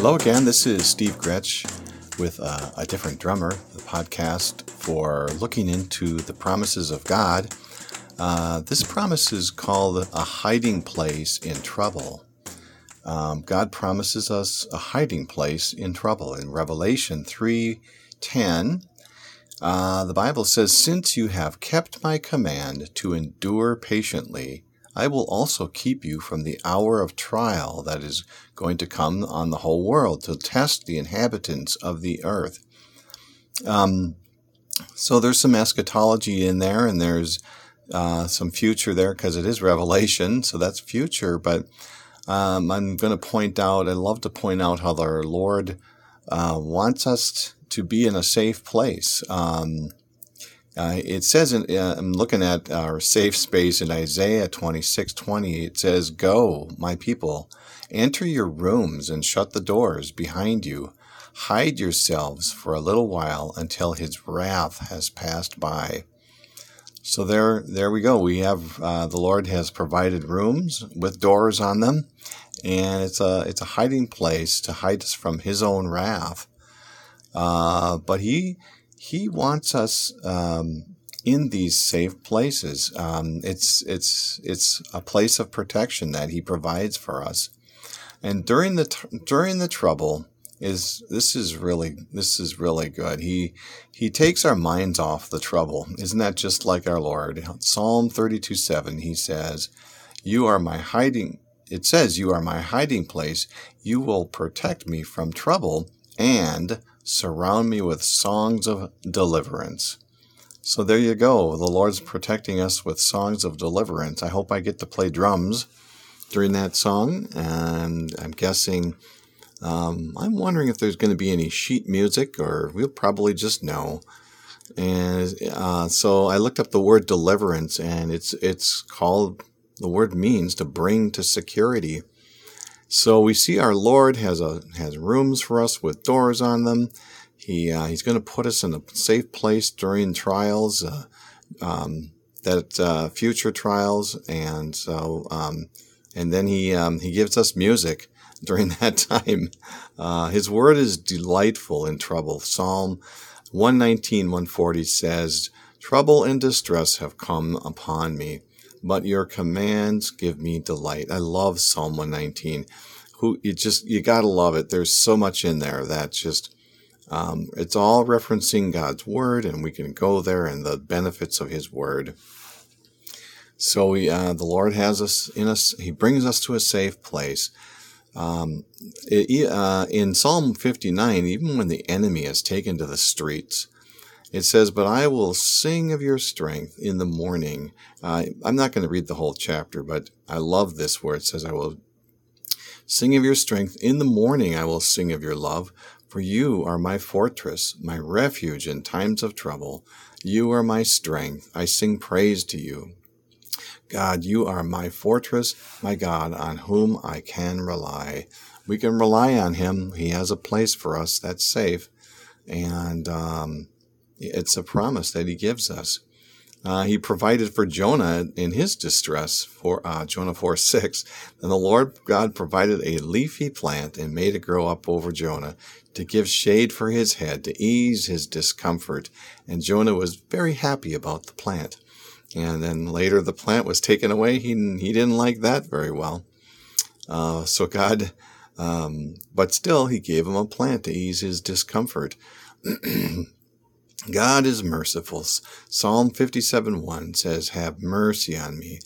Hello again. This is Steve Gretsch with uh, a different drummer, the podcast for looking into the promises of God. Uh, this promise is called a hiding place in trouble. Um, God promises us a hiding place in trouble. In Revelation 3:10, uh, the Bible says, "Since you have kept my command to endure patiently, I will also keep you from the hour of trial that is going to come on the whole world to test the inhabitants of the earth. Um, so there's some eschatology in there, and there's uh, some future there because it is Revelation, so that's future. But um, I'm going to point out, I love to point out how our Lord uh, wants us to be in a safe place. Um, uh, it says, in, uh, I'm looking at our safe space in Isaiah 26 20. It says, Go, my people, enter your rooms and shut the doors behind you. Hide yourselves for a little while until his wrath has passed by. So there, there we go. We have uh, the Lord has provided rooms with doors on them, and it's a it's a hiding place to hide us from His own wrath. Uh, but He he wants us um, in these safe places. Um, it's it's it's a place of protection that He provides for us. And during the during the trouble is this is really this is really good. He he takes our minds off the trouble. Isn't that just like our Lord? Psalm thirty two seven. He says, "You are my hiding." It says, "You are my hiding place. You will protect me from trouble and." surround me with songs of deliverance. So there you go. The Lord's protecting us with songs of deliverance. I hope I get to play drums during that song. And I'm guessing, um, I'm wondering if there's going to be any sheet music, or we'll probably just know. And uh, so I looked up the word deliverance, and it's it's called the word means to bring to security. So we see our Lord has a has rooms for us with doors on them. He uh, he's going to put us in a safe place during trials, uh, um, that uh, future trials, and so um, and then he um, he gives us music during that time. Uh, his word is delightful in trouble. Psalm 119, 140 says, "Trouble and distress have come upon me." But your commands give me delight. I love Psalm 119. Who you just you gotta love it. There's so much in there that just um, it's all referencing God's word, and we can go there and the benefits of His word. So we, uh, the Lord has us in us. He brings us to a safe place. Um, it, uh, in Psalm 59, even when the enemy is taken to the streets, it says, But I will sing of your strength in the morning. Uh, I'm not going to read the whole chapter, but I love this where it says, I will sing of your strength. In the morning I will sing of your love. For you are my fortress, my refuge in times of trouble. You are my strength. I sing praise to you. God, you are my fortress, my God, on whom I can rely. We can rely on Him. He has a place for us that's safe. And um, it's a promise that he gives us. Uh, he provided for Jonah in his distress for uh, Jonah 4 6. And the Lord God provided a leafy plant and made it grow up over Jonah to give shade for his head, to ease his discomfort. And Jonah was very happy about the plant. And then later the plant was taken away. He, he didn't like that very well. Uh, so God, um, but still, he gave him a plant to ease his discomfort. God is merciful. Psalm 57 1 says, Have mercy on me.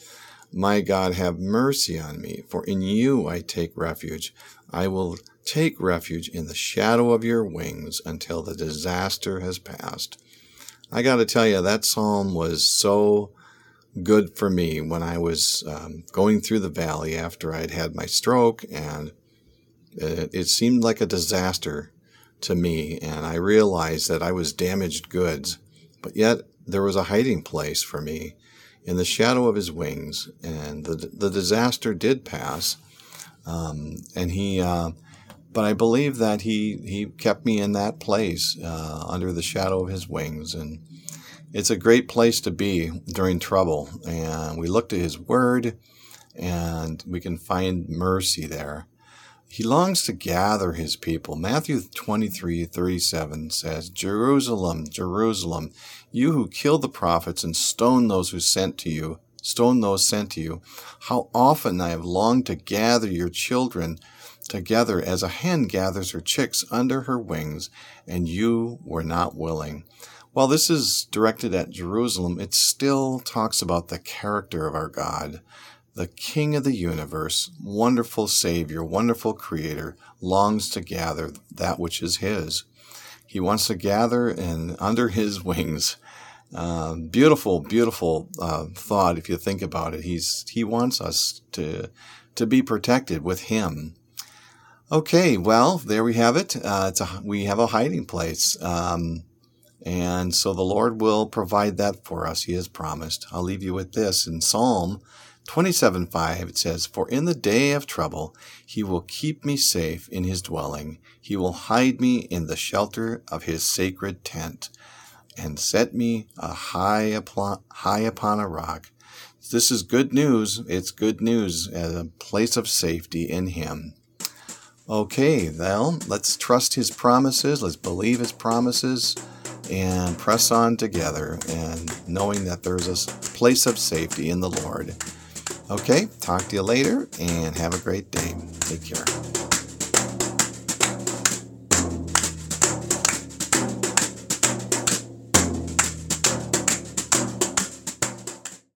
My God, have mercy on me, for in you I take refuge. I will take refuge in the shadow of your wings until the disaster has passed. I got to tell you, that psalm was so good for me when I was um, going through the valley after I'd had my stroke, and it, it seemed like a disaster to me, and I realized that I was damaged goods, but yet there was a hiding place for me in the shadow of his wings, and the the disaster did pass, um, and he. Uh, but I believe that he he kept me in that place uh, under the shadow of his wings, and it's a great place to be during trouble. And we look to His Word, and we can find mercy there. He longs to gather his people. Matthew 23 37 says, Jerusalem, Jerusalem, you who kill the prophets and stone those who sent to you, stone those sent to you, how often I have longed to gather your children together as a hen gathers her chicks under her wings, and you were not willing. While this is directed at Jerusalem, it still talks about the character of our God. The King of the universe, wonderful Savior, wonderful Creator, longs to gather that which is His. He wants to gather and under His wings. Uh, beautiful, beautiful uh, thought if you think about it. He's He wants us to to be protected with Him. Okay, well there we have it. Uh, it's a, we have a hiding place. Um, and so the Lord will provide that for us. He has promised. I'll leave you with this in Psalm 27 5. It says, For in the day of trouble, he will keep me safe in his dwelling. He will hide me in the shelter of his sacred tent and set me a high, upon, high upon a rock. This is good news. It's good news as a place of safety in him. Okay, well, let's trust his promises. Let's believe his promises and press on together and knowing that there's a place of safety in the Lord. Okay, talk to you later and have a great day. Take care.